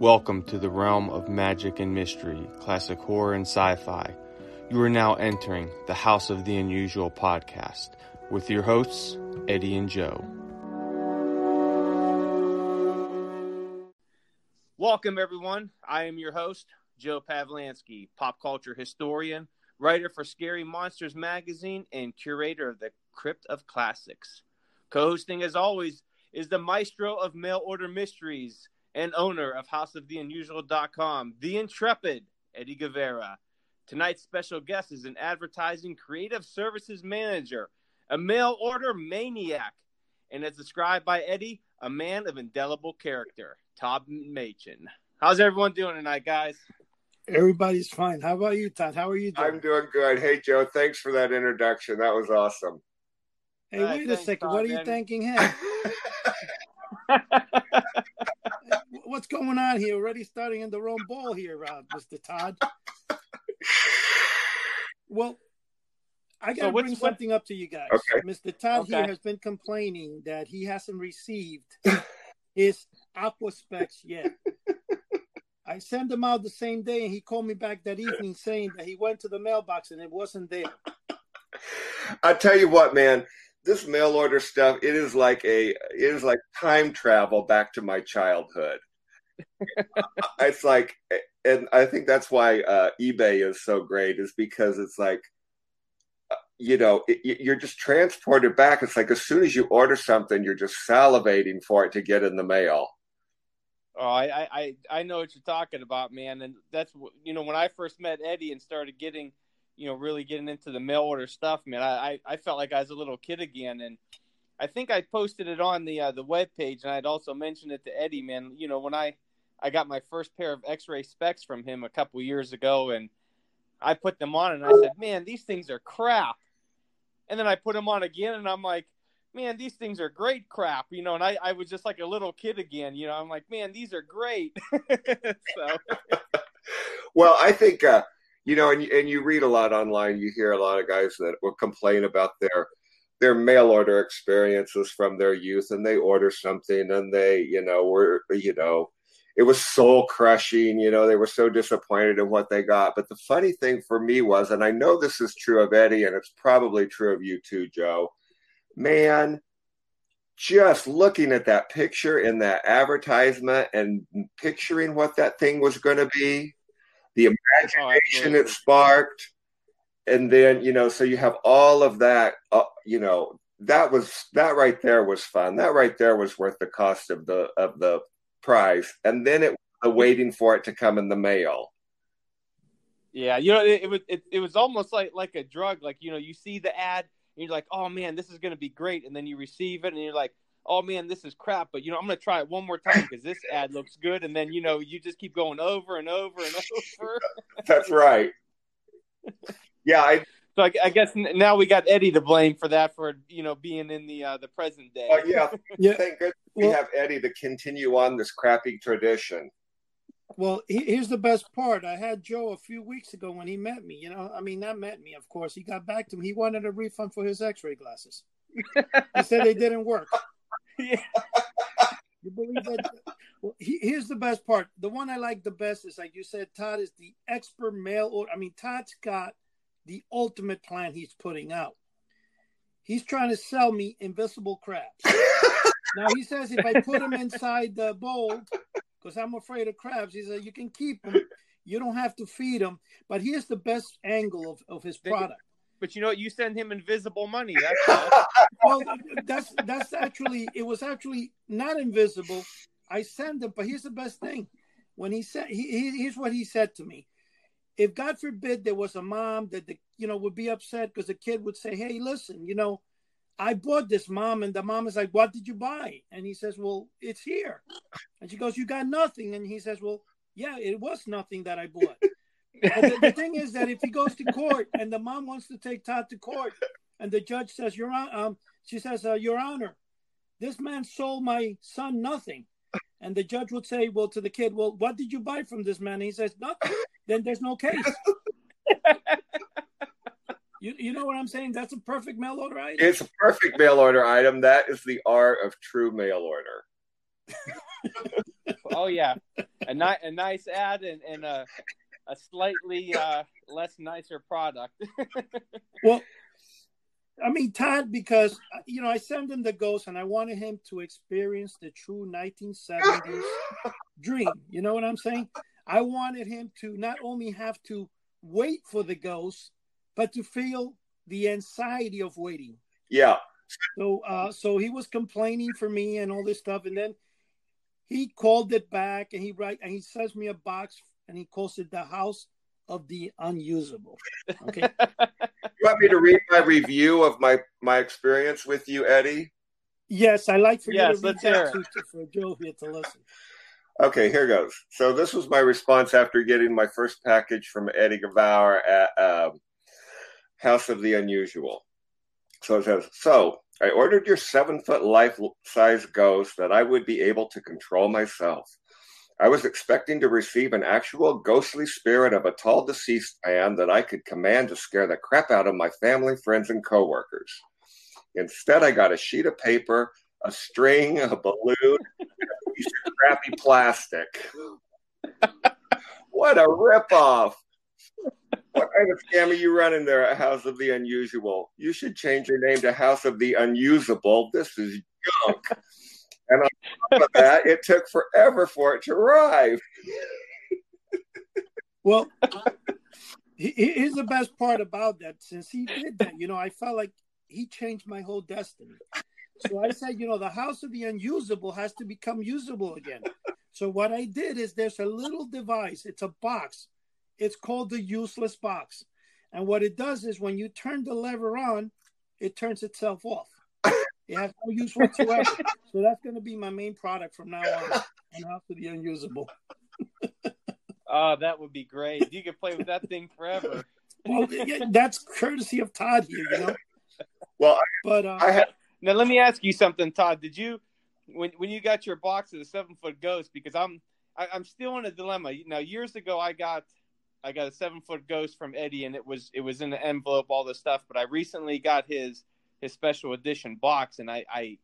Welcome to the realm of magic and mystery, classic horror and sci fi. You are now entering the House of the Unusual podcast with your hosts, Eddie and Joe. Welcome, everyone. I am your host, Joe Pavlansky, pop culture historian, writer for Scary Monsters magazine, and curator of the Crypt of Classics. Co hosting, as always, is the maestro of mail order mysteries and owner of houseoftheunusual.com, the intrepid Eddie Guevara. Tonight's special guest is an advertising creative services manager, a mail order maniac, and as described by Eddie, a man of indelible character, Todd Machin. How's everyone doing tonight, guys? Everybody's fine. How about you, Todd? How are you doing? I'm doing good. Hey, Joe, thanks for that introduction. That was awesome. Hey, wait a second. Todd, what are you thanking him? What's going on here? Already starting in the wrong ball here, uh, Mr. Todd. Well, I got to so bring something up to you guys. Okay. Mr. Todd okay. here has been complaining that he hasn't received his aqua specs yet. I sent him out the same day, and he called me back that evening saying that he went to the mailbox and it wasn't there. I tell you what, man, this mail order stuff it is like a it is like time travel back to my childhood it's like and i think that's why uh, ebay is so great is because it's like uh, you know it, you're just transported back it's like as soon as you order something you're just salivating for it to get in the mail oh i i i know what you're talking about man and that's you know when i first met eddie and started getting you know, really getting into the mail order stuff, man, I, I felt like I was a little kid again. And I think I posted it on the uh, the web page, and I'd also mentioned it to Eddie, man. You know, when I I got my first pair of X-ray specs from him a couple years ago, and I put them on, and I said, man, these things are crap. And then I put them on again, and I'm like, man, these things are great crap, you know. And I, I was just like a little kid again, you know. I'm like, man, these are great. so, well, I think uh, you know, and and you read a lot online. You hear a lot of guys that will complain about their their mail order experiences from their youth, and they order something, and they, you know, were, you know, it was soul crushing. You know, they were so disappointed in what they got. But the funny thing for me was, and I know this is true of Eddie, and it's probably true of you too, Joe. Man, just looking at that picture in that advertisement and picturing what that thing was going to be the oh, imagination oh, it sparked and then you know so you have all of that uh, you know that was that right there was fun that right there was worth the cost of the of the prize and then it was waiting for it to come in the mail yeah you know it, it was it, it was almost like like a drug like you know you see the ad and you're like oh man this is going to be great and then you receive it and you're like oh man, this is crap, but you know, I'm going to try it one more time because this ad looks good. And then, you know, you just keep going over and over and over. That's right. Yeah. I, so I, I, guess now we got Eddie to blame for that, for, you know, being in the, uh, the present day. Uh, yeah. yeah. Thank goodness we well, have Eddie to continue on this crappy tradition. Well, here's the best part. I had Joe a few weeks ago when he met me. You know, I mean, not met me, of course. He got back to me. He wanted a refund for his X-ray glasses. he said they didn't work. yeah. You believe that? Well, he, here's the best part. The one I like the best is like you said, Todd is the expert mail order. I mean, Todd's got the ultimate plan he's putting out. He's trying to sell me invisible crabs. now he says if I put them inside the bowl, because I'm afraid of crabs, he said you can keep them. You don't have to feed them. But here's the best angle of, of his product. But you know what? You send him invisible money. That's well, that's that's actually it was actually not invisible. I send him, but here's the best thing. When he said, he, here's what he said to me: If God forbid there was a mom that the you know would be upset because the kid would say, "Hey, listen, you know, I bought this, mom," and the mom is like, "What did you buy?" And he says, "Well, it's here." And she goes, "You got nothing," and he says, "Well, yeah, it was nothing that I bought." the, the, thing is that if he goes to court and the mom wants to take Todd to court, and the judge says, "Your um," she says, uh, "Your Honor, this man sold my son nothing," and the judge would say, "Well, to the kid, well, what did you buy from this man?" And he says, "Nothing." then there's no case. you you know what I'm saying? That's a perfect mail order item. It's a perfect mail order item. That is the art of true mail order. oh yeah, a, ni- a nice ad and, and a a slightly uh, less nicer product. well, I mean Todd, because you know I sent him the ghost, and I wanted him to experience the true 1970s dream. You know what I'm saying? I wanted him to not only have to wait for the ghost, but to feel the anxiety of waiting. Yeah. So, uh, so he was complaining for me and all this stuff, and then he called it back, and he write and he sends me a box, and he calls it the house of the unusable. Okay. you want me to read my review of my my experience with you, Eddie? Yes, I like for yes, you to read that to, for Joe here to listen. Okay, here goes. So this was my response after getting my first package from Eddie Guevara at um, House of the Unusual. So it says, so I ordered your seven foot life size ghost that I would be able to control myself. I was expecting to receive an actual ghostly spirit of a tall deceased man that I could command to scare the crap out of my family, friends, and coworkers. Instead, I got a sheet of paper, a string, a balloon, piece of crappy plastic. what a ripoff! What kind of scam are you running there at House of the Unusual? You should change your name to House of the Unusable. This is junk. And on top of that, it took forever for it to arrive. well, here's the best part about that. Since he did that, you know, I felt like he changed my whole destiny. So I said, you know, the house of the unusable has to become usable again. So what I did is there's a little device, it's a box. It's called the useless box. And what it does is when you turn the lever on, it turns itself off. It has no use whatsoever. so that's going to be my main product from now on on House of the Unusable. oh, that would be great. You could play with that thing forever. well, that's courtesy of Todd here, you know. Well, but uh, I have now let me ask you something, Todd. Did you when when you got your box of the seven foot ghost? Because I'm I, am i am still in a dilemma. Now years ago I got I got a seven foot ghost from Eddie, and it was it was in the envelope, all this stuff. But I recently got his his special edition box, and I I,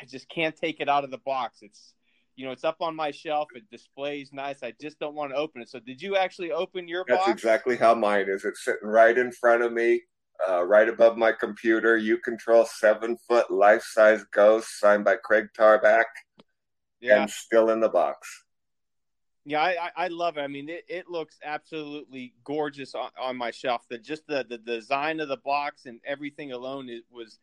I just can't take it out of the box. It's you know it's up on my shelf. It displays nice. I just don't want to open it. So did you actually open your That's box? That's exactly how mine is. It's sitting right in front of me uh, right above my computer. You control seven foot life size ghost signed by Craig Tarback. Yeah. And still in the box. Yeah, I, I love it. I mean, it, it looks absolutely gorgeous on, on my shelf. That just the, the design of the box and everything alone it was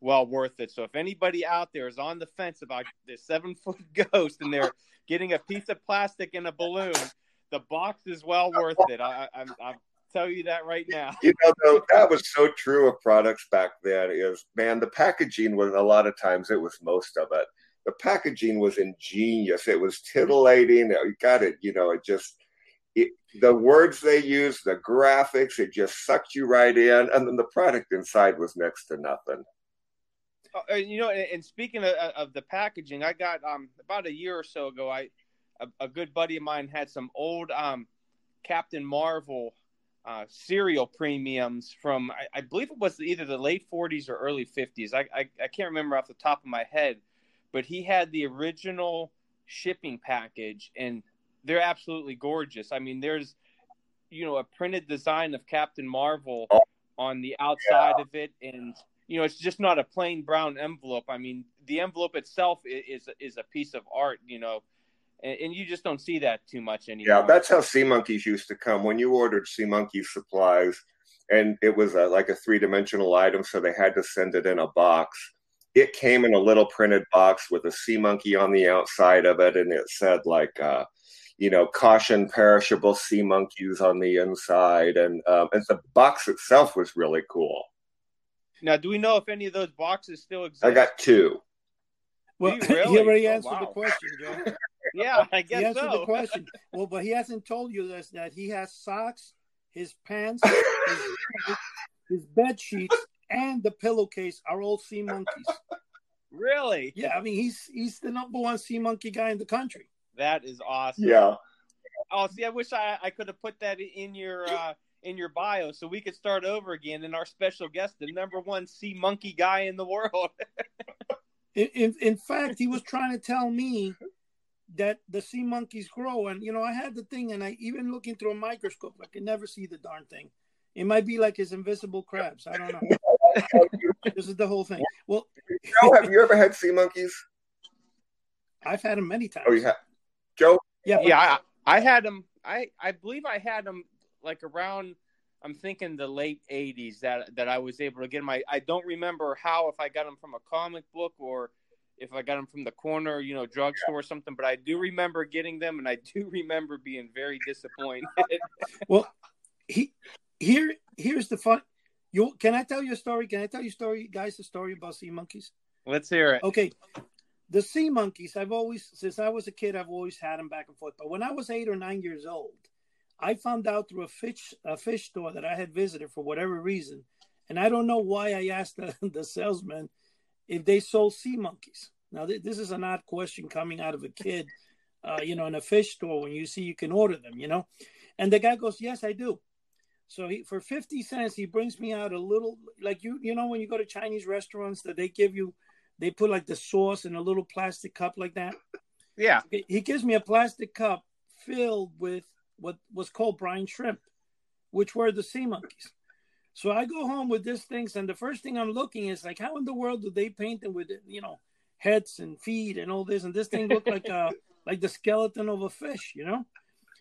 well worth it. So if anybody out there is on the fence about this seven foot ghost and they're getting a piece of plastic and a balloon, the box is well worth it. I, I, I'm, tell you that right now. You know, though, that was so true of products back then. Is man, the packaging was a lot of times it was most of it. The packaging was ingenious. It was titillating. You got it. You know, it just it, the words they used, the graphics, it just sucked you right in, and then the product inside was next to nothing. Uh, you know, and speaking of, of, the packaging, I got um about a year or so ago. I a, a good buddy of mine had some old um Captain Marvel uh, cereal premiums from I, I, believe it was either the late 40s or early 50s. I, I, I can't remember off the top of my head, but he had the original shipping package, and they're absolutely gorgeous. I mean, there's you know a printed design of Captain Marvel on the outside yeah. of it, and you know it's just not a plain brown envelope. I mean, the envelope itself is is, a piece of art. You know and, and, you just don't see that too much anymore. Yeah, that's how Sea Monkeys used to come. When you ordered Sea Monkeys supplies, and it was a, like a three dimensional item, so they had to send it in a box. It came in a little printed box with a sea monkey on the outside of it, and it said like, uh, you know, caution perishable sea monkeys on the inside, and um, and the box itself was really cool. Now, do we know if any of those boxes still exist? I got two. Well, really? he already oh, answered oh, wow. the question, Joe. yeah, I guess he answered so. the question. Well, but he hasn't told you this that he has socks, his pants, his, his bed sheets, and the pillowcase are all sea monkeys. Really? Yeah, I mean he's he's the number one sea monkey guy in the country. That is awesome. Yeah. Oh, see, I wish I, I could have put that in your uh, in your bio so we could start over again. And our special guest, the number one sea monkey guy in the world. in, in, in fact, he was trying to tell me that the sea monkeys grow. And you know, I had the thing, and I even looking through a microscope, I can never see the darn thing. It might be like his invisible crabs. I don't know. this is the whole thing. Well, Joe, have you ever had sea monkeys? I've had them many times. Oh, you have, Joe. Yeah, but- Yeah, I, I had them. I I believe I had them like around. I'm thinking the late '80s that that I was able to get them. I, I don't remember how if I got them from a comic book or if I got them from the corner, you know, drugstore or something. But I do remember getting them, and I do remember being very disappointed. Well, he here here's the fun. You can I tell you a story? Can I tell you a story, guys? A story about sea monkeys. Let's hear it. Okay, the sea monkeys. I've always since I was a kid, I've always had them back and forth. But when I was eight or nine years old, I found out through a fish a fish store that I had visited for whatever reason, and I don't know why I asked the, the salesman if they sold sea monkeys. Now th- this is an odd question coming out of a kid, uh, you know, in a fish store when you see you can order them, you know, and the guy goes, "Yes, I do." So he for fifty cents he brings me out a little like you you know when you go to Chinese restaurants that they give you they put like the sauce in a little plastic cup like that. Yeah. He gives me a plastic cup filled with what was called brine shrimp, which were the sea monkeys. So I go home with this things, and the first thing I'm looking is like, how in the world do they paint them with you know heads and feet and all this, and this thing looked like uh like the skeleton of a fish, you know?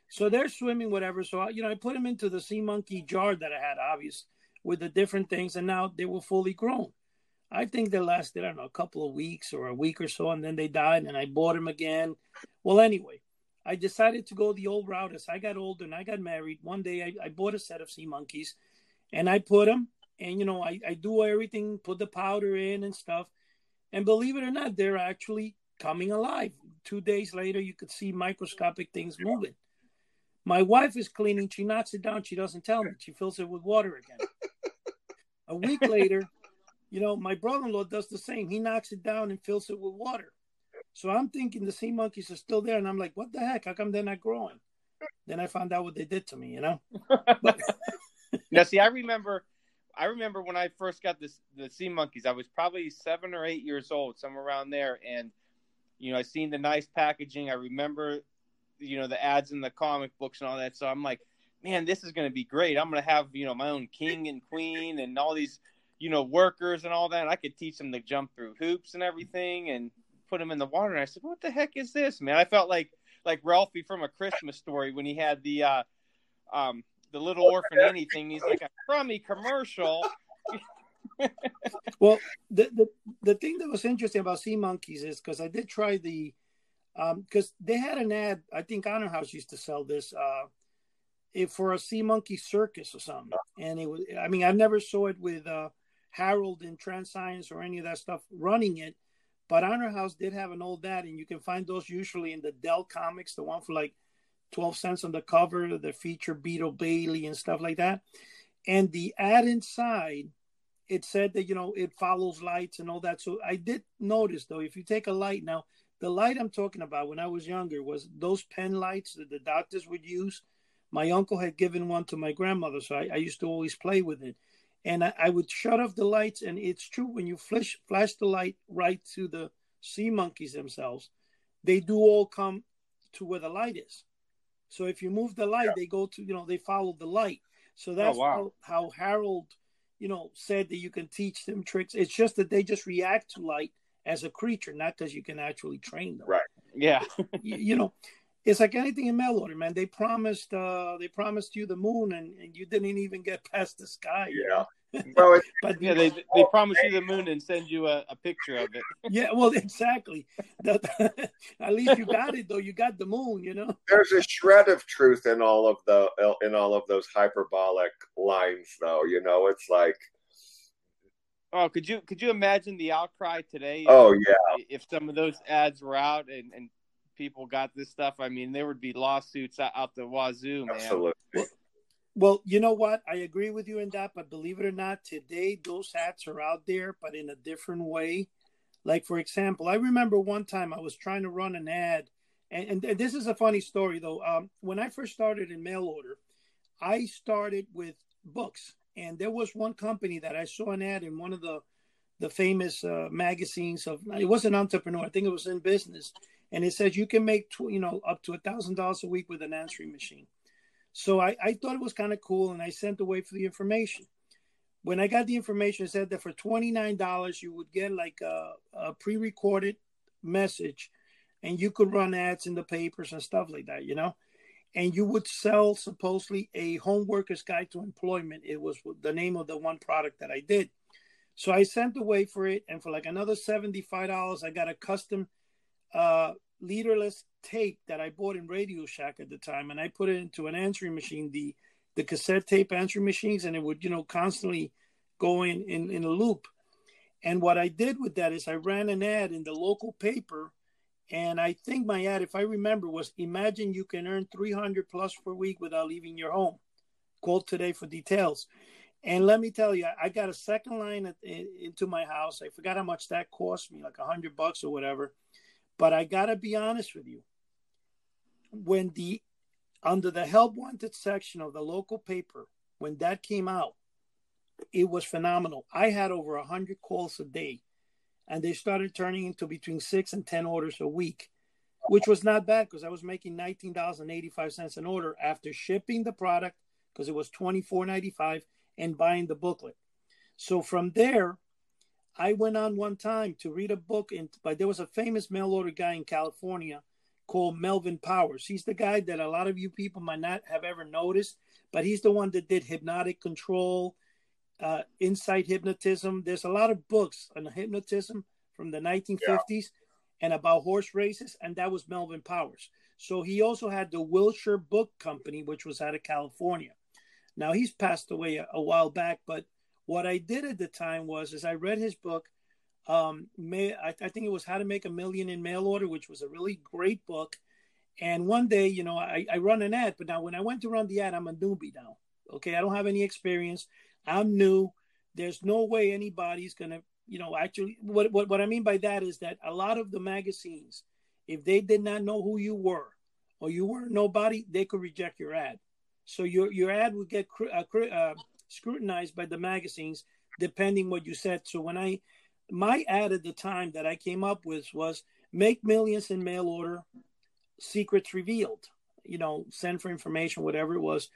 So they're swimming, whatever. So I, you know, I put them into the sea monkey jar that I had, obvious, with the different things, and now they were fully grown. I think they lasted, I don't know, a couple of weeks or a week or so, and then they died, and I bought them again. Well, anyway, I decided to go the old route as I got older and I got married. One day I, I bought a set of sea monkeys, and I put them, and you know, I, I do everything, put the powder in and stuff, and believe it or not, they're actually coming alive. Two days later, you could see microscopic things moving. My wife is cleaning. She knocks it down. She doesn't tell me. She fills it with water again. A week later, you know, my brother-in-law does the same. He knocks it down and fills it with water. So I'm thinking the sea monkeys are still there, and I'm like, what the heck? How come they're not growing? Then I found out what they did to me. You know. But, Now, see, I remember, I remember when I first got this the sea monkeys. I was probably seven or eight years old, somewhere around there, and you know, I seen the nice packaging. I remember, you know, the ads in the comic books and all that. So I'm like, man, this is going to be great. I'm going to have you know my own king and queen and all these you know workers and all that. And I could teach them to jump through hoops and everything and put them in the water. And I said, what the heck is this, man? I felt like like Ralphie from a Christmas story when he had the uh, um, the little orphan anything. He's like a crummy commercial. well, the, the the thing that was interesting about sea monkeys is because I did try the because um, they had an ad. I think Honor House used to sell this uh, for a sea monkey circus or something, and it was. I mean, I've never saw it with uh, Harold and Transcience or any of that stuff running it, but Honor House did have an old ad, and you can find those usually in the Dell Comics, the one for like twelve cents on the cover, the feature Beetle Bailey and stuff like that, and the ad inside it said that you know it follows lights and all that. So I did notice though, if you take a light now, the light I'm talking about when I was younger was those pen lights that the doctors would use. My uncle had given one to my grandmother, so I, I used to always play with it. And I, I, would shut off the lights, and it's true when you flash flash the light right to the sea monkeys themselves, they do all come to where the light is. So if you move the light, yeah. they go to you know they follow the light. So oh, that's oh, wow. how, how Harold you know, said that you can teach them tricks. It's just that they just react to light as a creature, not because you can actually train them. Right. Yeah. you, you, know, it's like anything in mail order, man. They promised, uh, they promised you the moon, and, and you didn't even get past the sky. Yeah. well, it, but yeah, they they promise you the moon and send you a, a picture of it. yeah, well, exactly. That, at least you got it, though. You got the moon, you know. There's a shred of truth in all of the in all of those hyperbolic lines, though. You know, it's like. Oh, could you could you imagine the outcry today? If, oh yeah. If some of those ads were out and and people got this stuff, I mean, there would be lawsuits out, out the wazoo, man. Absolutely. Well, well, you know what? I agree with you in that, but believe it or not, today those ads are out there, but in a different way. Like, for example, I remember one time I was trying to run an ad, and, and this is a funny story though. Um, when I first started in mail order, I started with books, and there was one company that I saw an ad in one of the the famous uh, magazines of it was an entrepreneur, I think it was in business, and it says you can make you know up to a thousand dollars a week with an answering machine. So I, I thought it was kind of cool, and I sent away for the information. When I got the information, it said that for twenty nine dollars you would get like a, a pre recorded message, and you could run ads in the papers and stuff like that, you know. And you would sell supposedly a home worker's guide to employment. It was the name of the one product that I did. So I sent away for it, and for like another seventy five dollars, I got a custom uh, leaderless tape that I bought in Radio Shack at the time, and I put it into an answering machine, the the cassette tape answering machines, and it would you know constantly go in, in in a loop. And what I did with that is I ran an ad in the local paper, and I think my ad, if I remember, was imagine you can earn 300 plus per week without leaving your home. Call today for details. And let me tell you, I got a second line into my house. I forgot how much that cost me, like a hundred bucks or whatever. But I got to be honest with you. When the under the help wanted section of the local paper, when that came out, it was phenomenal. I had over a hundred calls a day, and they started turning into between six and ten orders a week, which was not bad because I was making nineteen dollars and eighty five cents an order after shipping the product because it was twenty four ninety five and buying the booklet. So from there, I went on one time to read a book, in, but there was a famous mail order guy in California called Melvin Powers. He's the guy that a lot of you people might not have ever noticed, but he's the one that did hypnotic control, uh, insight hypnotism. There's a lot of books on hypnotism from the 1950s yeah. and about horse races, and that was Melvin Powers. So he also had the Wilshire Book Company, which was out of California. Now he's passed away a, a while back, but what I did at the time was, is I read his book. Um, may, I, I think it was How to Make a Million in Mail Order, which was a really great book. And one day, you know, I, I run an ad, but now when I went to run the ad, I'm a newbie now. Okay, I don't have any experience. I'm new. There's no way anybody's gonna, you know, actually. What what what I mean by that is that a lot of the magazines, if they did not know who you were, or you were nobody, they could reject your ad. So your your ad would get uh, uh, scrutinized by the magazines depending what you said. So when I my ad at the time that I came up with was make millions in mail order, secrets revealed. You know, send for information, whatever it was.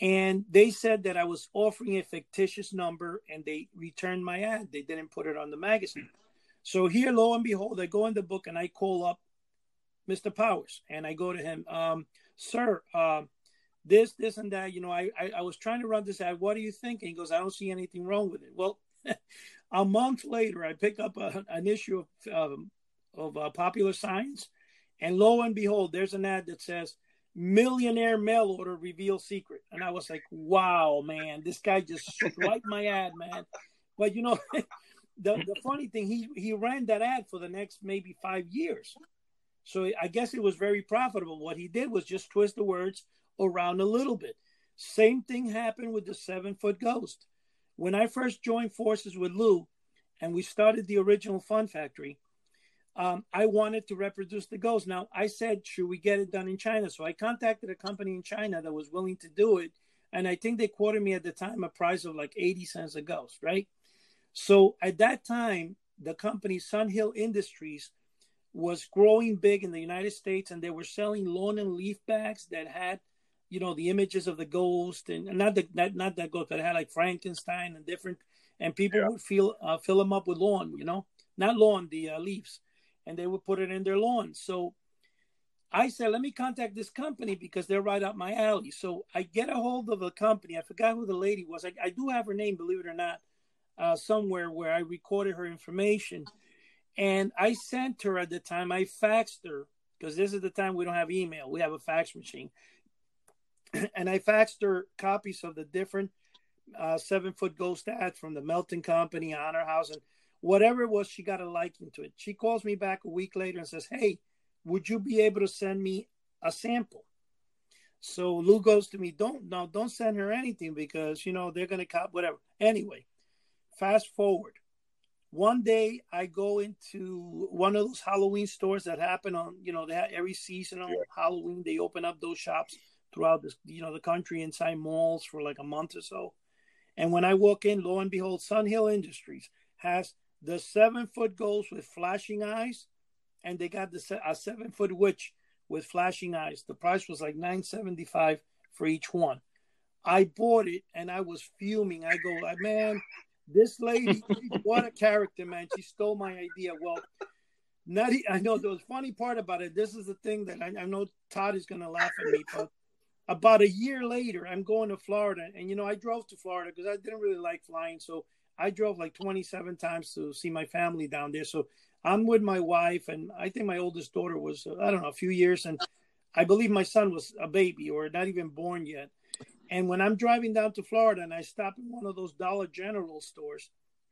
And they said that I was offering a fictitious number and they returned my ad. They didn't put it on the magazine. So here, lo and behold, I go in the book and I call up Mr. Powers and I go to him, um, Sir, uh, this, this, and that. You know, I, I, I was trying to run this ad. What do you think? And he goes, I don't see anything wrong with it. Well, a month later, I pick up a, an issue of, um, of uh, Popular Science, and lo and behold, there's an ad that says, millionaire mail order reveal secret. And I was like, wow, man, this guy just swiped my ad, man. But you know, the, the funny thing, he, he ran that ad for the next maybe five years. So I guess it was very profitable. What he did was just twist the words, around a little bit. Same thing happened with the seven foot ghost. When I first joined forces with Lou and we started the original Fun Factory, um, I wanted to reproduce the ghost. Now, I said, should we get it done in China? So I contacted a company in China that was willing to do it. And I think they quoted me at the time a price of like 80 cents a ghost, right? So at that time, the company Sun Hill Industries was growing big in the United States and they were selling lawn and leaf bags that had you know the images of the ghost and, not the not, not that ghost but had like frankenstein and different and people yeah. would feel uh, fill them up with lawn you know not lawn the uh, leaves and they would put it in their lawn. So i said let me contact this company because they're right up my alley. So i get a hold of the company. I forgot who the lady was. I, I do have her name believe it or not uh, somewhere where i recorded her information. And i sent her at the time i faxed her because this is the time we don't have email. We have a fax machine. And I faxed her copies of the different uh, seven foot ghost ads from the Melton Company, Honor House, and whatever it was, she got a liking to it. She calls me back a week later and says, Hey, would you be able to send me a sample? So Lou goes to me, Don't no, don't send her anything because you know they're gonna cop whatever. Anyway, fast forward. One day I go into one of those Halloween stores that happen on, you know, they have every seasonal yeah. Halloween, they open up those shops throughout this, you know, the country inside malls for like a month or so. And when I walk in, lo and behold, Sun Hill Industries has the seven foot ghost with flashing eyes and they got the a seven foot witch with flashing eyes. The price was like nine seventy five for each one. I bought it and I was fuming. I go, like, man, this lady, what a character, man. She stole my idea. Well, not, I know the funny part about it. This is the thing that I, I know Todd is going to laugh at me, but about a year later, I'm going to Florida. And, you know, I drove to Florida because I didn't really like flying. So I drove like 27 times to see my family down there. So I'm with my wife, and I think my oldest daughter was, uh, I don't know, a few years. And I believe my son was a baby or not even born yet. And when I'm driving down to Florida and I stop in one of those Dollar General stores,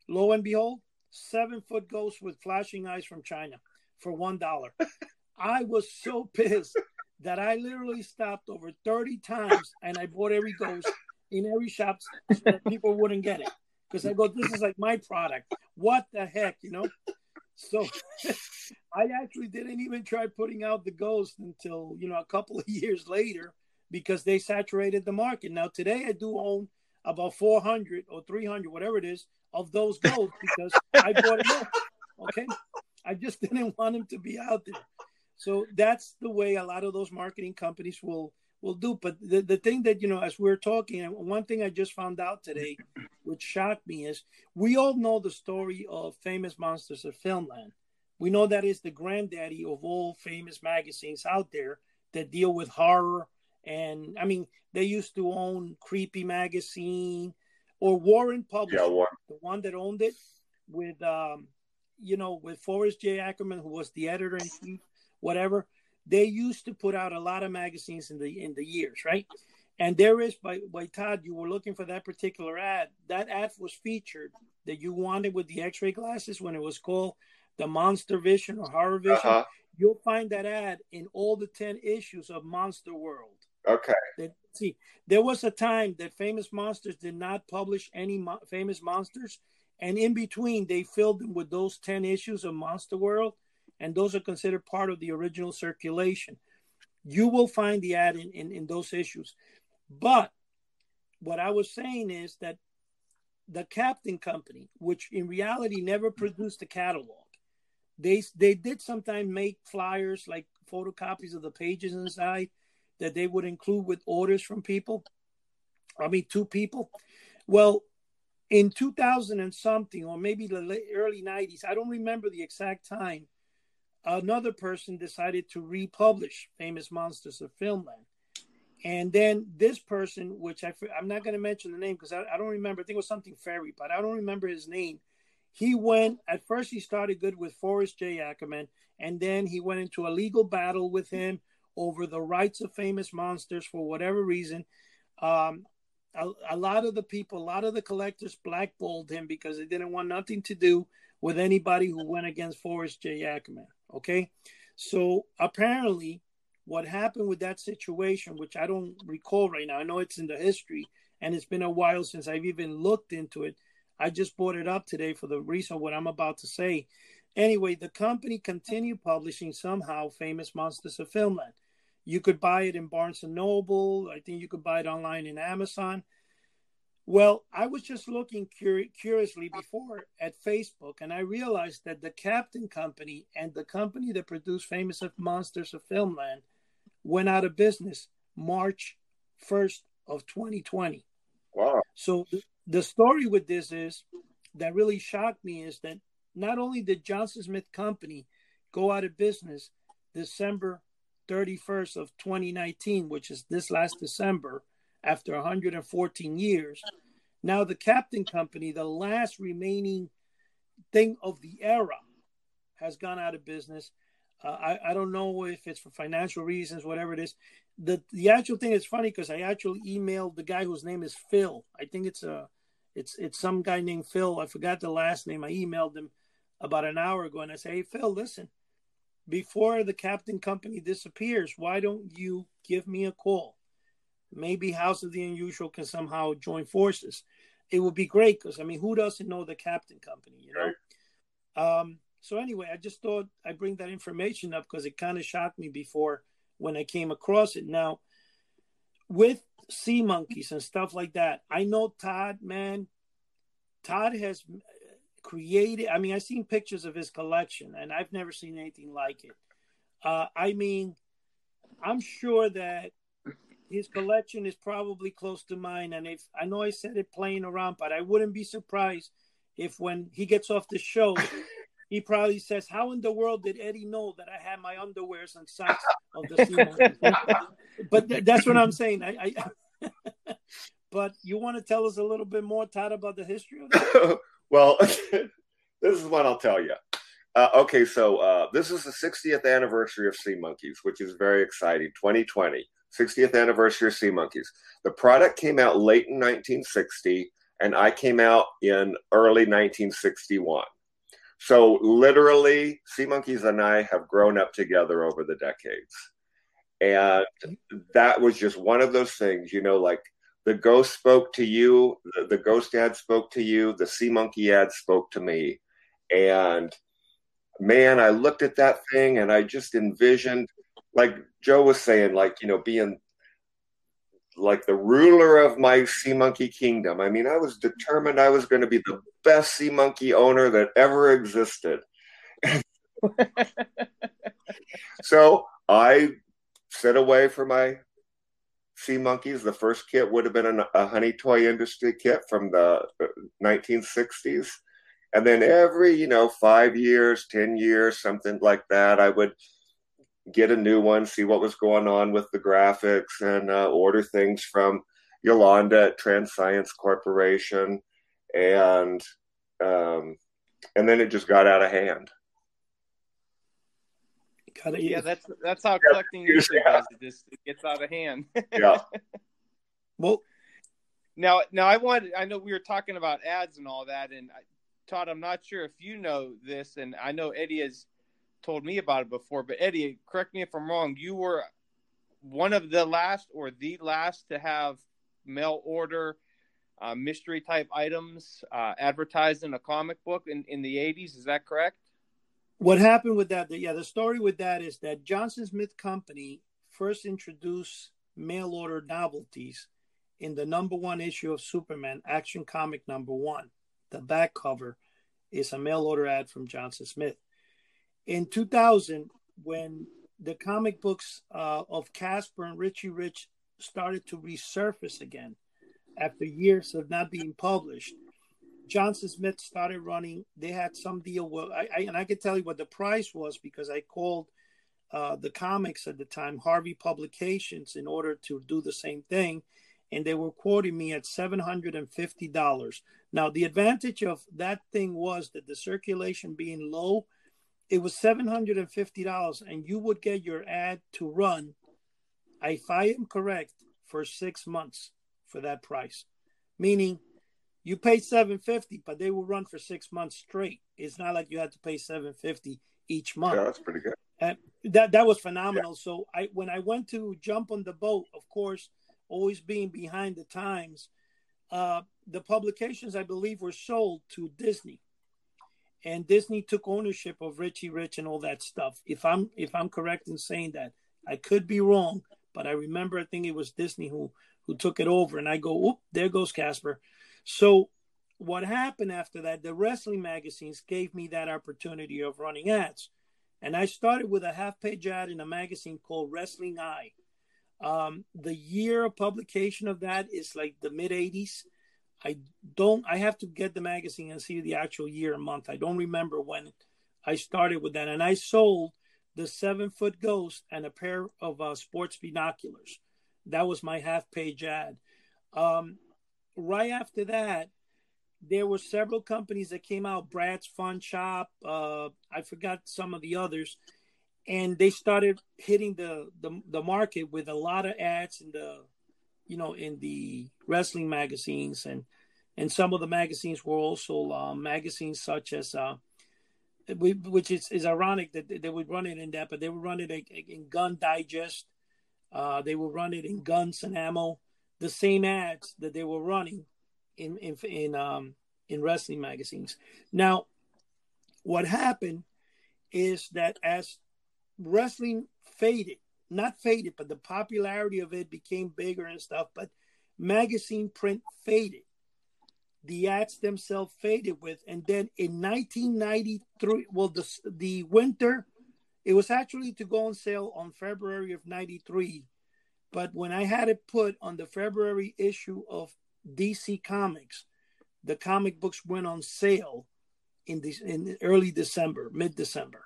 lo and behold, seven foot ghost with flashing eyes from China for one dollar. I was so pissed that I literally stopped over 30 times and I bought every ghost in every shop so that people wouldn't get it. Because I go, this is like my product. What the heck, you know? So I actually didn't even try putting out the ghost until, you know, a couple of years later because they saturated the market. Now today I do own about 400 or 300, whatever it is, of those ghosts because I bought them. Okay, I just didn't want them to be out there. So that's the way a lot of those marketing companies will will do. But the, the thing that you know, as we're talking, one thing I just found out today, which shocked me, is we all know the story of Famous Monsters of Filmland. We know that is the granddaddy of all famous magazines out there that deal with horror and I mean they used to own Creepy Magazine or Warren Publishing, yeah, Warren. the one that owned it with um, you know with Forrest J. Ackerman, who was the editor in chief, whatever. They used to put out a lot of magazines in the in the years, right? And there is by by Todd, you were looking for that particular ad. That ad was featured that you wanted with the X-ray glasses when it was called the Monster Vision or Horror Vision. Uh-huh. You'll find that ad in all the ten issues of Monster World. Okay. That, see, there was a time that Famous Monsters did not publish any mo- famous monsters, and in between they filled them with those ten issues of Monster World, and those are considered part of the original circulation. You will find the ad in, in, in those issues, but what I was saying is that the Captain Company, which in reality never produced a catalog, they they did sometimes make flyers like photocopies of the pages inside that they would include with orders from people. I mean, two people. Well, in 2000 and something, or maybe the late, early 90s, I don't remember the exact time, another person decided to republish Famous Monsters of Filmland. And then this person, which I, I'm not going to mention the name because I, I, don't remember, I think it was something Ferry, but I don't remember his name. He went, at first, he started good with Forrest J. Ackerman, and then he went into a legal battle with him over the rights of famous monsters for whatever reason. Um, a, a, lot of the people, a lot of the collectors blackballed him because they didn't want nothing to do with anybody who went against Forrest J. Ackerman. Okay. So apparently, what happened with that situation, which I don't recall right now, I know it's in the history and it's been a while since I've even looked into it. I just brought it up today for the reason what I'm about to say. Anyway, the company continued publishing somehow famous monsters of filmland. You could buy it in Barnes and Noble. I think you could buy it online in Amazon. Well, I was just looking cur- curiously before at Facebook, and I realized that the Captain Company and the company that produced Famous Monsters of Filmland went out of business March 1st of 2020. Wow. So th- the story with this is that really shocked me is that not only did Johnson Smith Company go out of business December 31st of 2019, which is this last December, after 114 years. Now the Captain Company, the last remaining thing of the era, has gone out of business. Uh, I, I don't know if it's for financial reasons, whatever it is. The the actual thing is funny because I actually emailed the guy whose name is Phil. I think it's a it's it's some guy named Phil. I forgot the last name. I emailed him about an hour ago and I say, Hey Phil, listen, before the captain company disappears, why don't you give me a call? Maybe House of the Unusual can somehow join forces. It would be great because I mean, who doesn't know the captain company, you know? Right. Um, so anyway, I just thought I bring that information up because it kind of shocked me before when I came across it. Now, with sea monkeys and stuff like that, I know Todd, man. Todd has created. I mean, I've seen pictures of his collection, and I've never seen anything like it. Uh, I mean, I'm sure that his collection is probably close to mine. And if I know I said it playing around, but I wouldn't be surprised if when he gets off the show, he probably says, "How in the world did Eddie know that I had my underwears and socks of the sea but th- that's what I'm saying. I, I but you want to tell us a little bit more, Todd, about the history of that? well, this is what I'll tell you. Uh, okay, so uh, this is the 60th anniversary of Sea Monkeys, which is very exciting. 2020, 60th anniversary of Sea Monkeys. The product came out late in 1960, and I came out in early 1961. So literally, Sea Monkeys and I have grown up together over the decades. And that was just one of those things, you know, like the ghost spoke to you, the, the ghost ad spoke to you, the Sea Monkey ad spoke to me. And man, I looked at that thing and I just envisioned, like Joe was saying, like, you know, being like the ruler of my sea monkey kingdom. I mean, I was determined I was going to be the best sea monkey owner that ever existed. so I set away for my sea monkeys. The first kit would have been a honey toy industry kit from the 1960s. Uh, and then every, you know, five years, 10 years, something like that, I would get a new one, see what was going on with the graphics, and uh, order things from Yolanda at Transcience Corporation. And, um, and then it just got out of hand. Yeah, that's that's how collecting usually yeah. does. It just it gets out of hand. yeah. Well, now now I wanted. I know we were talking about ads and all that, and I, Todd, I'm not sure if you know this, and I know Eddie has told me about it before. But Eddie, correct me if I'm wrong. You were one of the last, or the last, to have mail order uh, mystery type items uh, advertised in a comic book in, in the 80s. Is that correct? What happened with that? Yeah, the story with that is that Johnson Smith Company first introduced mail order novelties in the number one issue of Superman, Action Comic number one. The back cover is a mail order ad from Johnson Smith. In 2000, when the comic books uh, of Casper and Richie Rich started to resurface again after years of not being published, Johnson Smith started running. They had some deal with, I, I, and I can tell you what the price was because I called uh, the comics at the time, Harvey Publications, in order to do the same thing. And they were quoting me at $750. Now, the advantage of that thing was that the circulation being low, it was $750, and you would get your ad to run, if I am correct, for six months for that price. Meaning, you pay 750 but they will run for six months straight. It's not like you had to pay 750 each month. Yeah, that's pretty good. And that that was phenomenal. Yeah. so i when i went to jump on the boat of course always being behind the times uh, the publications i believe were sold to disney. And disney took ownership of richie rich and all that stuff. If i'm if i'm correct in saying that i could be wrong but i remember i think it was disney who who took it over. And i go oop there goes casper so what happened after that, the wrestling magazines gave me that opportunity of running ads. And I started with a half page ad in a magazine called Wrestling Eye. Um, the year of publication of that is like the mid 80s. I don't, I have to get the magazine and see the actual year and month. I don't remember when I started with that. And I sold the seven foot ghost and a pair of uh, sports binoculars. That was my half page ad. Um, right after that, there were several companies that came out, Brad's Fun Shop, uh, I forgot some of the others, and they started hitting the, the the market with a lot of ads in the, you know, in the wrestling magazines, and and some of the magazines were also uh, magazines such as, uh, which is, is ironic that they would run it in that, but they would run it in Gun Digest, uh, they would run it in Guns and Ammo the same ads that they were running in in in um in wrestling magazines. Now, what happened is that as wrestling faded, not faded, but the popularity of it became bigger and stuff, but magazine print faded. the ads themselves faded with. And then in 1993, well, the, the winter, it was actually to go on sale on February of 93. But when I had it put on the February issue of DC Comics, the comic books went on sale in this in early December, mid December,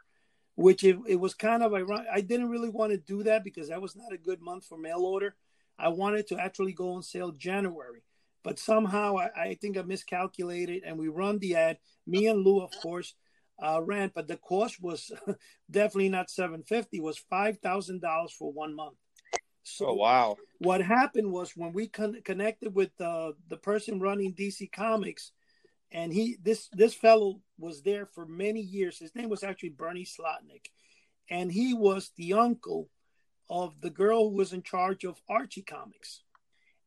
which it, it was kind of ironic. I didn't really want to do that because that was not a good month for mail order. I wanted to actually go on sale January but somehow I, I, think I miscalculated and we run the ad. Me and Lou, of course, uh, ran, but the cost was definitely not 750 was $5,000 for one month. So oh, wow. What happened was when we con- connected with uh, the person running DC Comics, and he this this fellow was there for many years. His name was actually Bernie Slotnick, and he was the uncle of the girl who was in charge of Archie Comics.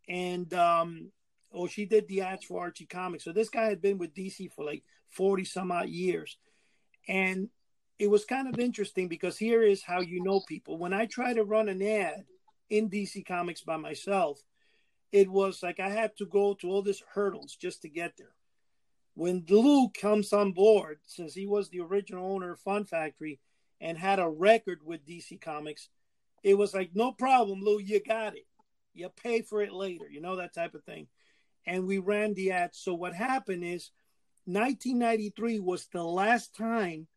And um, oh, she did the ads for Archie Comics. So this guy had been with DC for like 40 some odd years. And it was kind of interesting because here is how you know people. When I try to run an ad in DC Comics by myself, it was like I had to go to all these hurdles just to get there. When Lou comes on board, since he was the original owner of Fun Factory and had a record with DC Comics, it was like, no problem, Lou, you got it. You pay for it later, you know, that type of thing and we ran the ad. So what happened is 1993 was the last time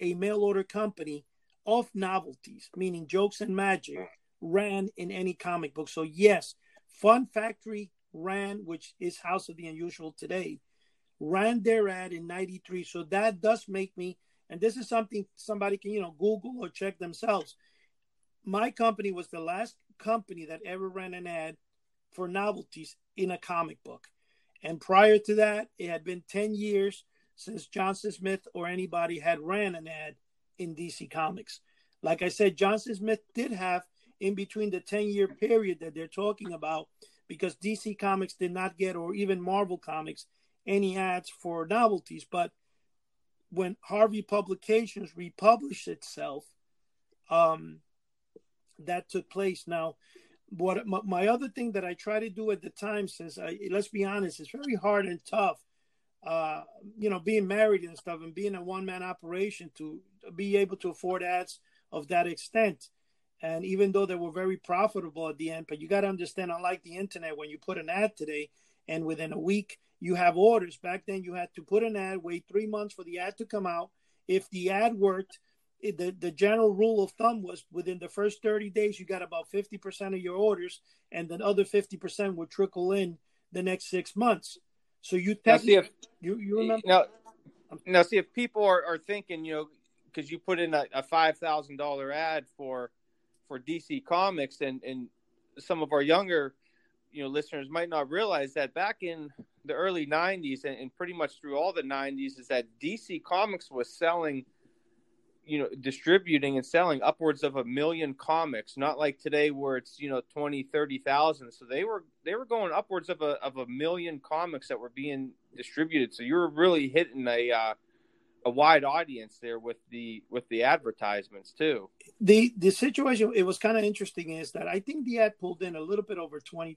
a mail order company of novelties, meaning jokes and magic, ran in any comic book. So yes, Fun Factory ran, which is House of the Unusual today, ran their ad in 93. So that does make me, and this is something somebody can, you know, Google or check themselves. My company was the last company that ever ran an ad for novelties in a comic book. And prior to that, it had been 10 years since Johnson Smith or anybody had ran an ad in DC Comics. Like I said, Johnson Smith did have in between the 10 year period that they're talking about because DC Comics did not get, or even Marvel Comics, any ads for novelties. But when Harvey Publications republished itself, um, that took place. Now, what my, my, other thing that I try to do at the time, since I let's be honest, it's very hard and tough. Uh, you know, being married and stuff, and being a one man operation to be able to afford ads of that extent. And even though they were very profitable at the end, but you got to understand, unlike the internet, when you put an ad today, and within a week you have orders. Back then, you had to put an ad, wait three months for the ad to come out. If the ad worked, the, the general rule of thumb was within the first 30 days you got about 50% of your orders and the other 50% would trickle in the next six months so you see if you, you remember now, now see if people are, are thinking you know because you put in a, a $5000 ad for for dc comics and and some of our younger you know listeners might not realize that back in the early 90s and, and pretty much through all the 90s is that dc comics was selling – you know distributing and selling upwards of a million comics not like today where it's you know 20 30,000 so they were they were going upwards of a of a million comics that were being distributed. So you were really hitting a uh, a wide audience there with the with the advertisements too the the situation it was kind of interesting is that i think the ad pulled in a little bit over $20,000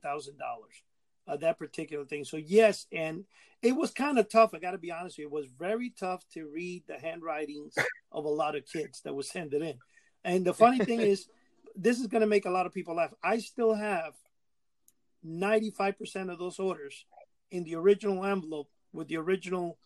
uh, that particular thing. So yes, and it was kind of tough. I got to be honest with you. It was very tough to read the handwritings of a lot of kids that was it in. And the funny thing is, this is going to make a lot of people laugh. I still have 95% of those orders in the original envelope with the original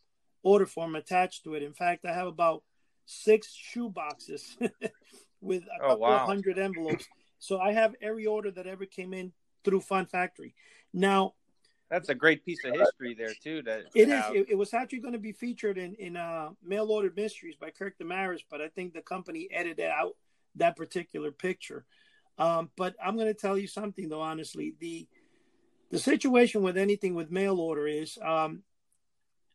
order form attached to it. In fact, I have about six shoe boxes with a oh, couple wow. hundred envelopes. So I have every order that ever came in through Fun Factory. Now, that's a great piece of history there too. That it is. It, it, was actually going to be featured in in uh, Mail Order Mysteries by Kirk Demarais, but I think the company edited out that particular picture. Um, but I'm going to tell you something though. Honestly, the the situation with anything with mail order is um,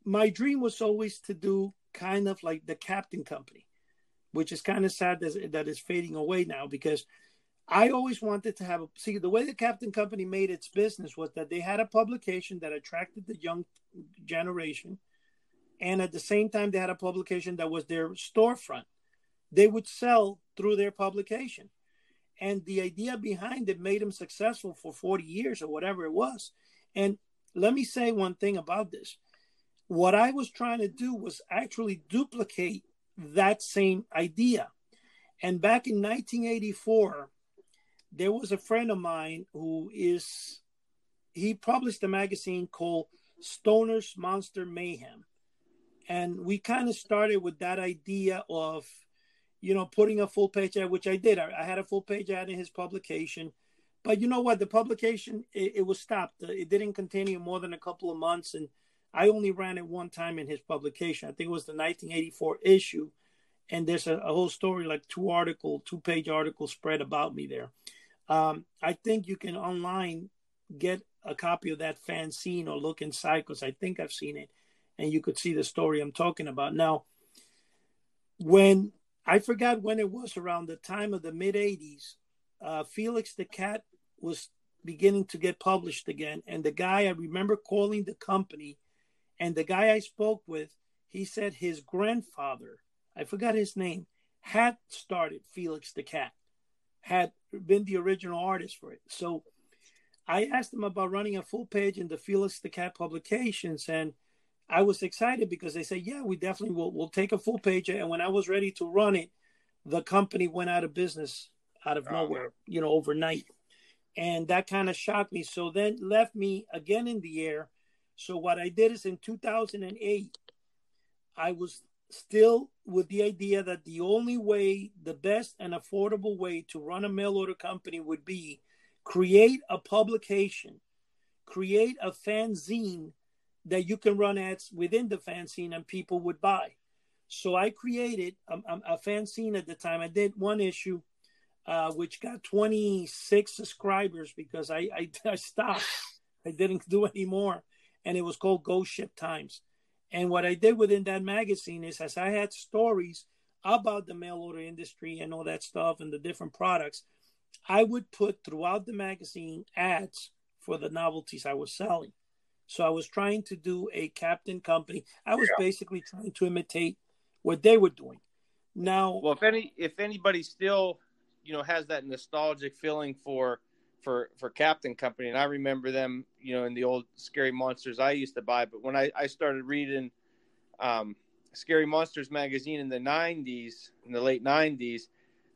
my dream was always to do kind of like the Captain Company, which is kind of sad that, that is fading away now because I always wanted to have a see the way the Captain Company made its business was that they had a publication that attracted the young generation, and at the same time they had a publication that was their storefront. They would sell through their publication, and the idea behind it made them successful for forty years or whatever it was. And let me say one thing about this: what I was trying to do was actually duplicate that same idea. And back in 1984, there was a friend of mine who is, he published a magazine called Stoner's Monster Mayhem. And we kind of started with that idea of, you know, putting a full page ad, which I did. I, I had a full page ad in his publication. But you know what? The publication, it, it was stopped. It didn't continue more than a couple of months. And I only ran it one time in his publication. I think it was the 1984 issue. And there's a, a whole story, like two article, two page article spread about me there. Um, I think you can online get a copy of that fanzine or look inside because I think I've seen it and you could see the story I'm talking about. Now, when I forgot when it was around the time of the mid 80s, uh, Felix the Cat was beginning to get published again. And the guy, I remember calling the company, and the guy I spoke with, he said his grandfather, I forgot his name, had started Felix the Cat, had been the original artist for it. So I asked him about running a full page in the Felix the Cat publications, and I was excited because they said, "Yeah, we definitely will. We'll take a full page." And when I was ready to run it, the company went out of business out of oh, nowhere, you know, overnight, and that kind of shocked me. So then left me again in the air. So what I did is in 2008, I was still with the idea that the only way, the best and affordable way to run a mail order company would be create a publication, create a fanzine that you can run ads within the fanzine and people would buy. So I created a, a, a fanzine at the time. I did one issue, uh, which got 26 subscribers because I, I, I stopped. I didn't do any more. And it was called Ghost Ship Times. And what I did within that magazine is as I had stories about the mail order industry and all that stuff and the different products, I would put throughout the magazine ads for the novelties I was selling. So I was trying to do a captain company. I was yeah. basically trying to imitate what they were doing. Now, well, if any if anybody still, you know, has that nostalgic feeling for for for Captain Company, and I remember them, you know, in the old Scary Monsters I used to buy. But when I I started reading um, Scary Monsters magazine in the '90s, in the late '90s,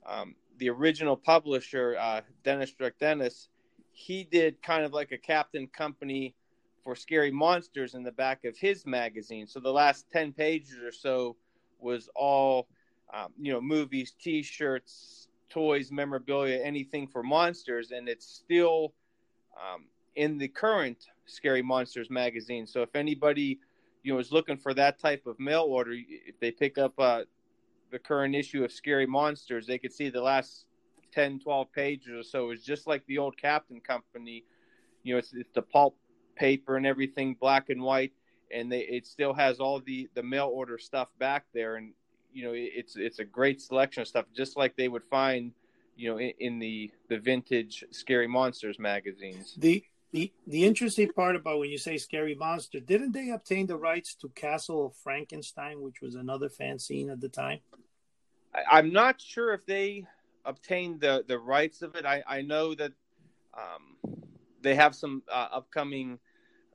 um, the original publisher, uh, Dennis Druktenis, he did kind of like a Captain Company for Scary Monsters in the back of his magazine. So the last 10 pages or so was all, um, you know, movies, t shirts, toys, memorabilia, anything for monsters. And it's still um, in the current Scary Monsters magazine. So if anybody, you know, is looking for that type of mail order, if they pick up uh, the current issue of Scary Monsters, they could see the last 10, 12 pages or so is just like the old Captain Company. You know, it's, it's the pulp paper and everything, black and white, and they, it still has all the, the mail order stuff back there. And, you know, it's, it's a great selection of stuff, just like they would find, you know, in, in the, the vintage Scary Monsters magazines. The, the the interesting part about when you say scary monster, didn't they obtain the rights to Castle of Frankenstein, which was another fanzine at the time? I, am not sure if they obtained the the rights of it. I I know that um, they have some uh, upcoming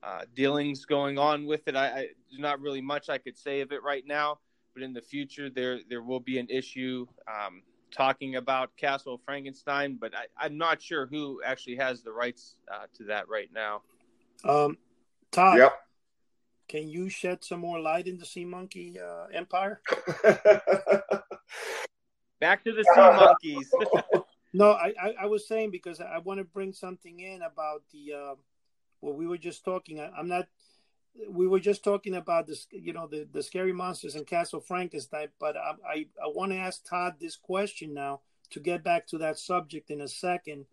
uh, dealings going on with it. I, I there's not really much I could say of it right now, but in the future there there will be an issue. Um, talking about Castle Frankenstein, but I, am not sure who actually has the rights uh, to that right now. Um, Todd, yep. can you shed some more light into Sea Monkey uh, Empire? Back to the Sea Monkeys. no, I, I, I, was saying because I want to bring something in about the uh, what we were just talking. I, I'm not we were just talking about this, you know, the, the scary monsters and Castle Frankenstein, but I, I, I want to ask Todd this question now to get back to that subject in a second,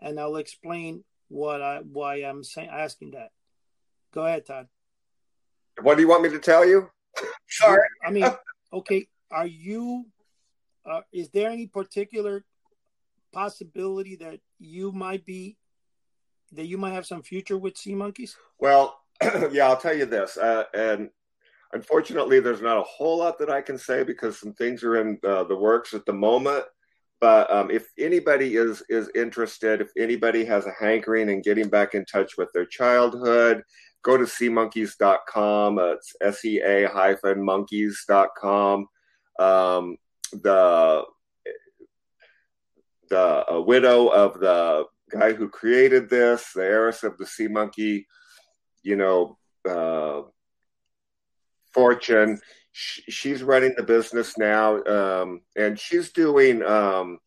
and I'll explain what I why I'm saying asking that. Go ahead, Todd. What do you want me to tell you? Sorry. I mean, okay, are you? Uh, is there any particular possibility that you might be that you might have some future with sea monkeys? Well, yeah, I'll tell you this. Uh, and unfortunately, there's not a whole lot that I can say because some things are in uh, the works at the moment. But um, if anybody is is interested, if anybody has a hankering and getting back in touch with their childhood, go to seamonkeys.com. It's S-E-A hyphen monkeys.com. Um, the the uh, widow of the guy who created this, the heiress of the sea monkey, you know, uh, fortune. she's running the business now, um, and she's doing, um,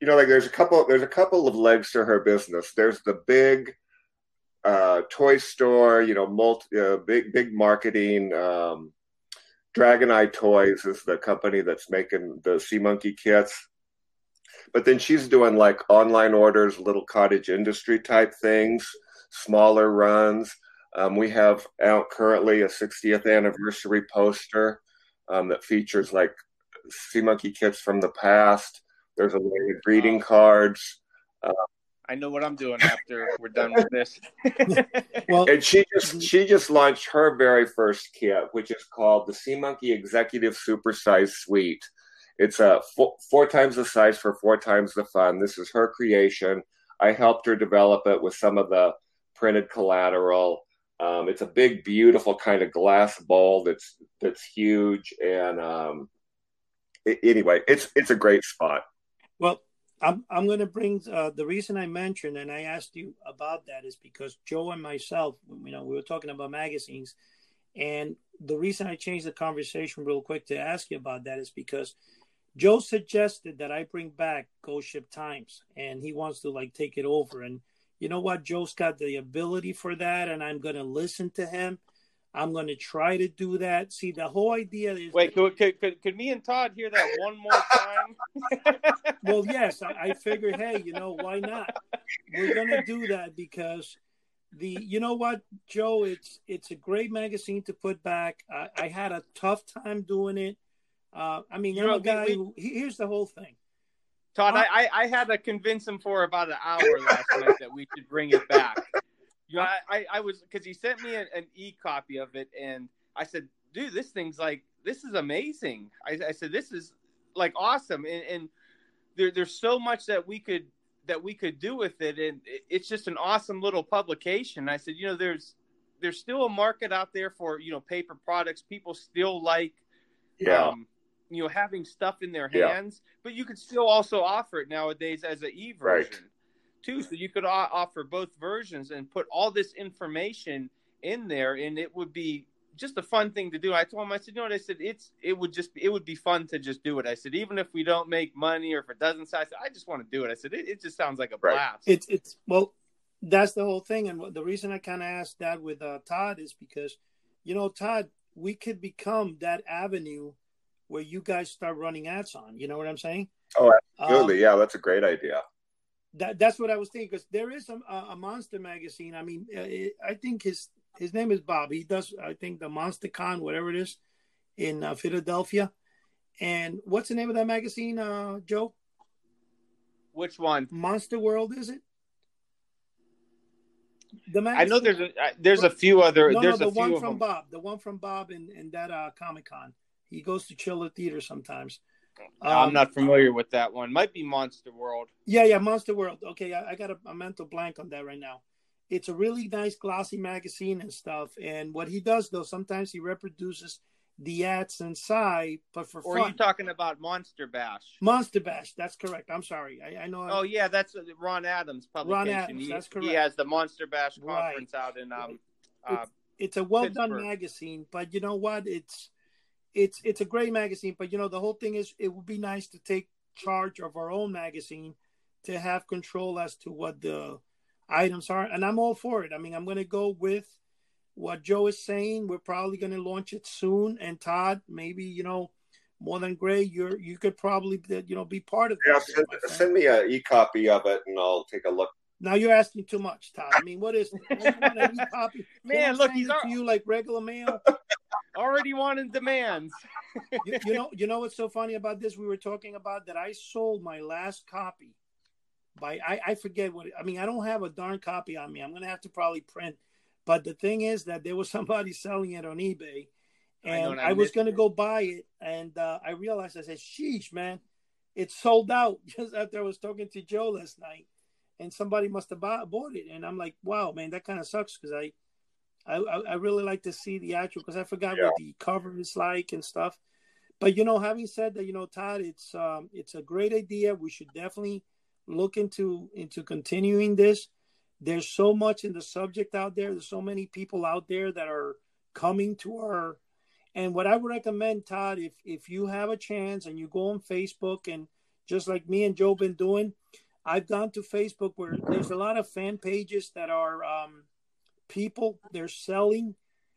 you know, like there's a couple, there's a couple of legs to her business. There's the big uh, toy store, you know, multi, uh, big, big marketing. Um, Dragon Eye Toys is the company that's making the Sea Monkey kits. But then she's doing like online orders, little cottage industry type things, smaller runs. Um, we have out currently a 60th anniversary poster um, that features like sea monkey kits from the past. There's a lot of greeting cards. Uh, I know what I'm doing after we're done with this. well, and she just she just launched her very first kit, which is called the Sea Monkey Executive Supersize Suite. It's a four, four times the size for four times the fun. This is her creation. I helped her develop it with some of the printed collateral. Um, it's a big, beautiful kind of glass bowl that's that's huge, and um, it, anyway, it's it's a great spot. Well, I'm I'm going to bring uh, the reason I mentioned and I asked you about that is because Joe and myself, you know, we were talking about magazines, and the reason I changed the conversation real quick to ask you about that is because Joe suggested that I bring back Ghost Ship Times, and he wants to like take it over and you know what? Joe's got the ability for that, and I'm going to listen to him. I'm going to try to do that. See, the whole idea is. Wait, could, could, could, could me and Todd hear that one more time? well, yes. I, I figured, hey, you know, why not? We're going to do that because the, you know what, Joe, it's it's a great magazine to put back. I, I had a tough time doing it. Uh, I mean, you I'm a guy we, who, here's the whole thing. Todd, uh, I, I had to convince him for about an hour last night that we should bring it back. You know, I, I was because he sent me an, an e copy of it, and I said, "Dude, this thing's like this is amazing." I, I said, "This is like awesome," and, and there, there's so much that we could that we could do with it, and it's just an awesome little publication. I said, you know, there's there's still a market out there for you know paper products. People still like yeah. Um, you know having stuff in their hands, yeah. but you could still also offer it nowadays as an e version right. too. So you could offer both versions and put all this information in there, and it would be just a fun thing to do. I told him, I said, you know what? I said it's it would just it would be fun to just do it. I said even if we don't make money or if it doesn't, I said I just want to do it. I said it, it just sounds like a right. blast. It's it's well, that's the whole thing, and the reason I kind of asked that with uh, Todd is because, you know, Todd, we could become that avenue where you guys start running ads on. You know what I'm saying? Oh, absolutely. Um, yeah, that's a great idea. That that's what I was thinking because there is a, a monster magazine. I mean, uh, it, I think his his name is Bob. He does I think the Monster Con, whatever it is, in uh, Philadelphia. And what's the name of that magazine, uh, Joe? Which one? Monster World, is it? The magazine? I know there's a there's a few other. No, there's no, the one from Bob. The one from Bob in, in that uh, Comic Con. He goes to Chiller Theater sometimes. Um, I'm not familiar with that one. Might be Monster World. Yeah, yeah, Monster World. Okay, I, I got a, a, mental blank on that right now. It's a really nice glossy magazine and stuff. And what he does though, sometimes he reproduces the ads inside, but for or fun. are you talking about Monster Bash? Monster Bash. That's correct. I'm sorry. I, I know. Oh yeah, that's Ron Adams publication. Ron Adams. He, that's correct. He has the Monster Bash conference right. out in um. Right. Uh, it's, it's a well done magazine, but you know what? It's it's it's a great magazine, but you know the whole thing is it would be nice to take charge of our own magazine to have control as to what the items are, and I'm all for it. I mean, I'm going to go with what Joe is saying. We're probably going to launch it soon, and Todd, maybe you know more than Gray, you're you could probably you know be part of. Yeah, send, send me an e copy of it, and I'll take a look. Now you're asking too much, Todd. I mean, what is e-copy? Man, look, he's to you like regular mail already wanting demands. you, you, know, you know what's so funny about this? We were talking about that. I sold my last copy by I, I forget what I mean. I don't have a darn copy on me. I'm gonna have to probably print. But the thing is that there was somebody selling it on eBay, and I, I was gonna go buy it, and uh, I realized I said, "Sheesh, man, it's sold out." Just after I was talking to Joe last night, and somebody must have bought, bought it, and I'm like, "Wow, man, that kind of sucks," because I I, I, I really like to see the actual because I forgot Yeah. what the cover is like and stuff. But you know, having said that, you know, Todd, it's um, it's a great idea. We should definitely look into into continuing this. There's so much in the subject out there. There's so many people out there that are coming to our. And what I would recommend, Todd, if if you have a chance and you go on Facebook and just like me and Joe been doing, I've gone to Facebook where there's a lot of fan pages that are um, people they're selling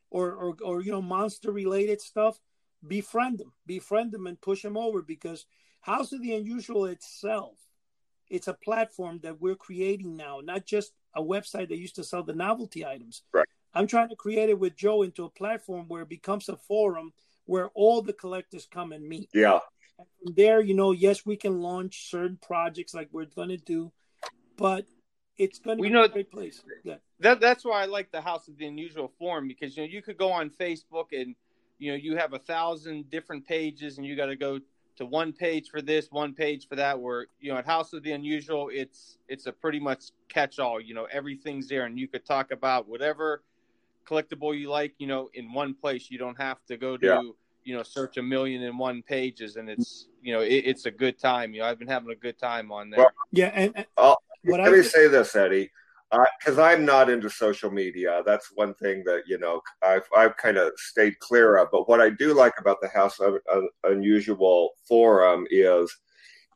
or, or or you know monster related stuff. Befriend them, befriend them, and push them over because House of the Unusual itself, it's a platform that we're creating now, not just a website that used to sell the novelty items. Right. I'm trying to create it with Joe into a platform where it becomes a forum where all the collectors come and meet. Yeah. And from there, you know, yes, we can launch certain projects like we're going to do, but it's going to We be know- a great place. Yeah. that that's why I like the House of the Unusual Forum because you know you could go on Facebook and you know you have a thousand different pages and you got to go to one page for this, one page for that. Where you know at House of the Unusual, it's it's a pretty much catch all. You know everything's there, and you could talk about whatever collectible you like. You know in one place. You don't have to go to Yeah. you know search a million and one pages, and it's you know it, it's a good time. You know I've been having a good time on there. Well, Yeah. And, and I'll- what Let I me say this, Eddie, because I'm not into social media. That's one thing that you know I've I've kind of stayed clear of. But what I do like about the House of Un- Unusual forum is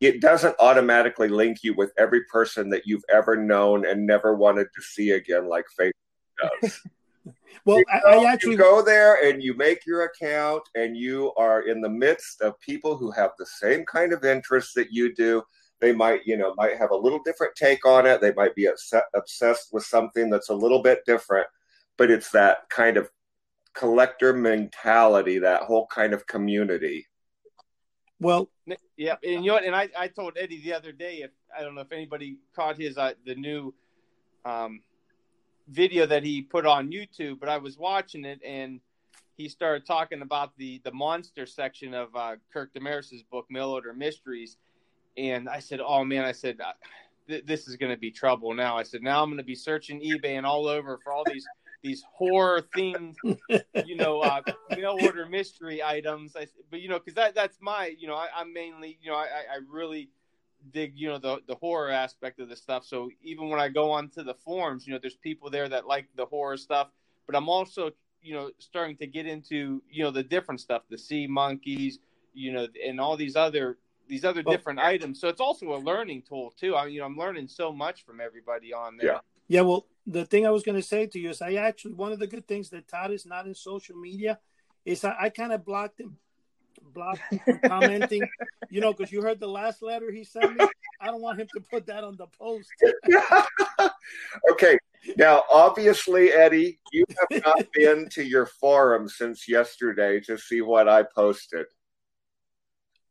it doesn't automatically link you with every person that you've ever known and never wanted to see again, like Facebook does. well, I, go- I actually you go there and you make your account, and you are in the midst of people who have the same kind of interests that you do. They might, you know, might have a little different take on it. They might be upset, obsessed with something that's a little bit different, but it's that kind of collector mentality, that whole kind of community. well, Yeah, and you know? And I, I told Eddie the other day if I don't know if anybody caught his uh, the new um, video that he put on YouTube, but I was watching it and he started talking about the the monster section of uh, Kirk Demarais's book Mail Order Mysteries, and I said, "Oh man," I said, th- "This is going to be trouble now." I said, "Now I'm going to be searching eBay and all over for all these." These horror themed, you know, uh, mail order mystery items. I, but you know, because that that's my, you know, I, I'm mainly, you know, I, I really dig, you know, the the horror aspect of the stuff. So even when I go onto the forums, you know, there's people there that like the horror stuff, but I'm also, you know, starting to get into, you know, the different stuff, the sea monkeys, you know, and all these other these other Well- different items. So it's also a learning tool too. I mean, you know, I'm learning so much from everybody on there. Yeah. Yeah, well, the thing I was going to say to you is I actually, one of the good things that Todd is not in social media is I, I kind of blocked him, blocked him from commenting, you know, because you heard the last letter he sent me. I don't want him to put that on the post. okay. Now, obviously, Eddie, you have not been to your forum since yesterday to see what I posted.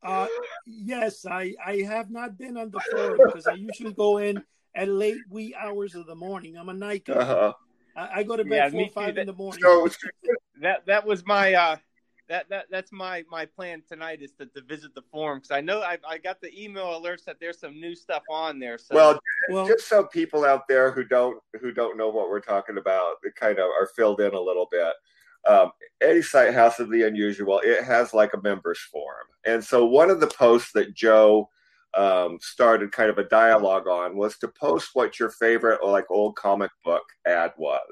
Uh, yes, I, I have not been on the forum because I usually go in at late wee hours of the morning. I'm a night guy. Uh-huh. I, I go to bed Yeah, four or too. five in the morning. So, that that was my uh that that that's my my plan tonight is to, to visit the forum because I know I I got the email alerts that there's some new stuff on there. So well, well, just so people out there who don't who don't know what we're talking about, they kind of are filled in a little bit. Um, Eddie Site House of the Unusual, it has like a members forum, and so one of the posts that Joe um, started kind of a dialogue on was to post what your favorite or like old comic book ad was.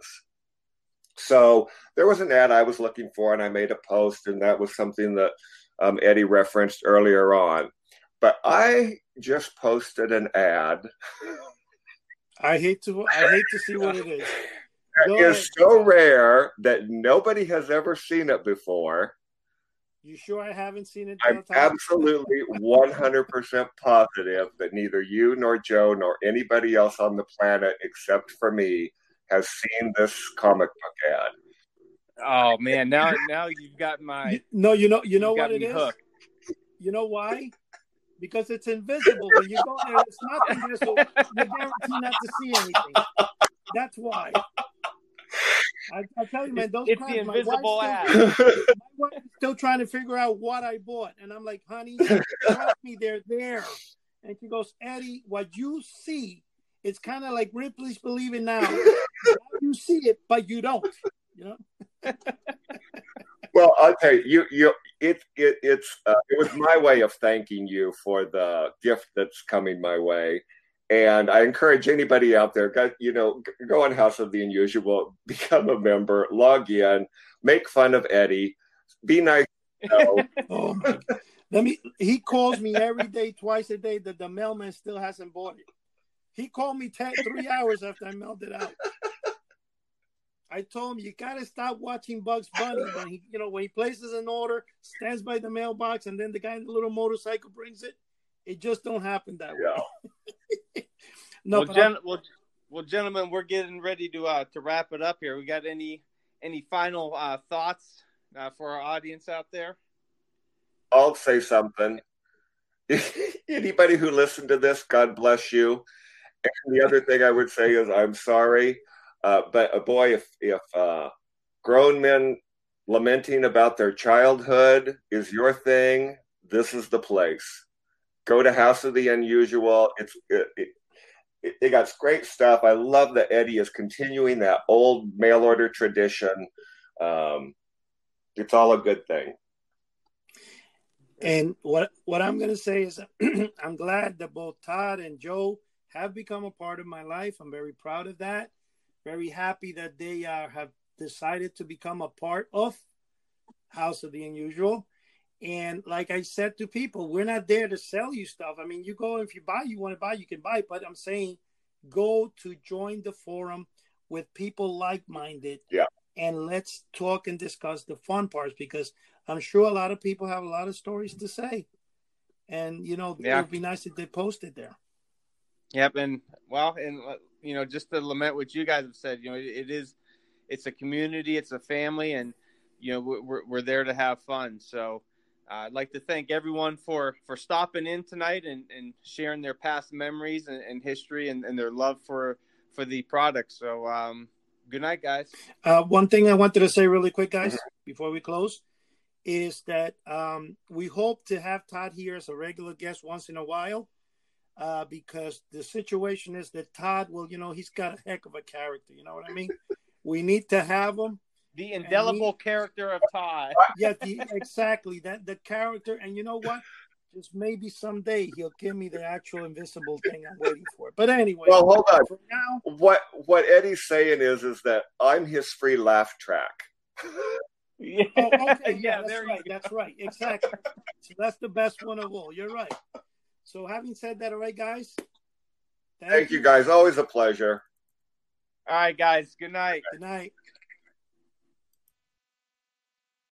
So there was an ad I was looking for, and I made a post, and that was something that um, Eddie referenced earlier on. But I just posted an ad I hate to I hate to see what it is. that Go is ahead. so rare that nobody has ever seen it before. You sure I haven't seen it? I'm absolutely 100% positive that neither you nor Joe nor anybody else on the planet except for me has seen this comic book ad. oh man, now now you've got my no, you know, you know what it is. hooked. You know why? Because it's invisible. When you go there, it's nothing there, so you're guaranteed not to see anything. That's why. I, I tell you, man, those it's crap, the my wife's invisible still- ad. My wife's still trying to figure out what I bought, and I'm like, honey, trust me, they're there. And she goes, Eddie, what you see, it's kind of like Ripley's Believing Now. Now you see it, but you don't. You know. well, I'll tell you, you, you it, it, it's, uh, it was my way of thanking you for the gift that's coming my way. And I encourage anybody out there, go, you know, go on House of the Unusual, become a member, log in, make fun of Eddie, be nice. oh! Let me. He calls me every day, twice a day. That the mailman still hasn't bought it. He called me ten, three hours after I mailed it out. I told him you gotta stop watching Bugs Bunny when he, you know, when he places an order, stands by the mailbox, and then the guy in the little motorcycle brings it. It just don't happen that yeah. way. no, well, gen- well, well, gentlemen, we're getting ready to uh, to wrap it up here. We got any any final uh, thoughts uh, for our audience out there? I'll say something. Anybody who listened to this, God bless you. And the other thing I would say is I'm sorry, uh, but uh, boy, if if uh, grown men lamenting about their childhood is your thing, this is the place go to House of the Unusual. It's it, it, it got great stuff. I love that Eddie is continuing that old mail order tradition. Um, it's all a good thing. And what what I'm going to say is, I'm glad that both Todd and Joe have become a part of my life. I'm very proud of that. Very happy that they uh, have decided to become a part of House of the Unusual. And like I said to people, we're not there to sell you stuff. I mean, you go if you buy, you want to buy, you can buy. But I'm saying, go to join the forum with people like-minded. Yeah. And let's talk and discuss the fun parts because I'm sure a lot of people have a lot of stories to say. And you know, yeah. it would be nice if they posted there. Yep, and well, and you know, just to lament what you guys have said, you know, it is, it's a community, it's a family, and you know, we're we're there to have fun. So, I'd like to thank everyone for for stopping in tonight and, and sharing their past memories and, and history and, and, their love for for the product. So, um, good night, guys. Uh, one thing I wanted to say really quick, guys, before we close, is that um, we hope to have Todd here as a regular guest once in a while. Uh, because the situation is that Todd, well, you know, he's got a heck of a character. You know what I mean? we need to have him the indelible he, character of Todd. Yeah, the, exactly that the character, and you know what? Just maybe someday he'll give me the actual invisible thing I'm waiting for. But anyway, well, hold on. now, what what Eddie's saying is is that I'm his free laugh track. yeah. Oh, okay, yeah, that's right. That's right. Exactly. So that's the best one of all. You're right. So having said that, all right, guys. Thank, thank you, you guys. Always a pleasure. All right, guys. Good night. Good night.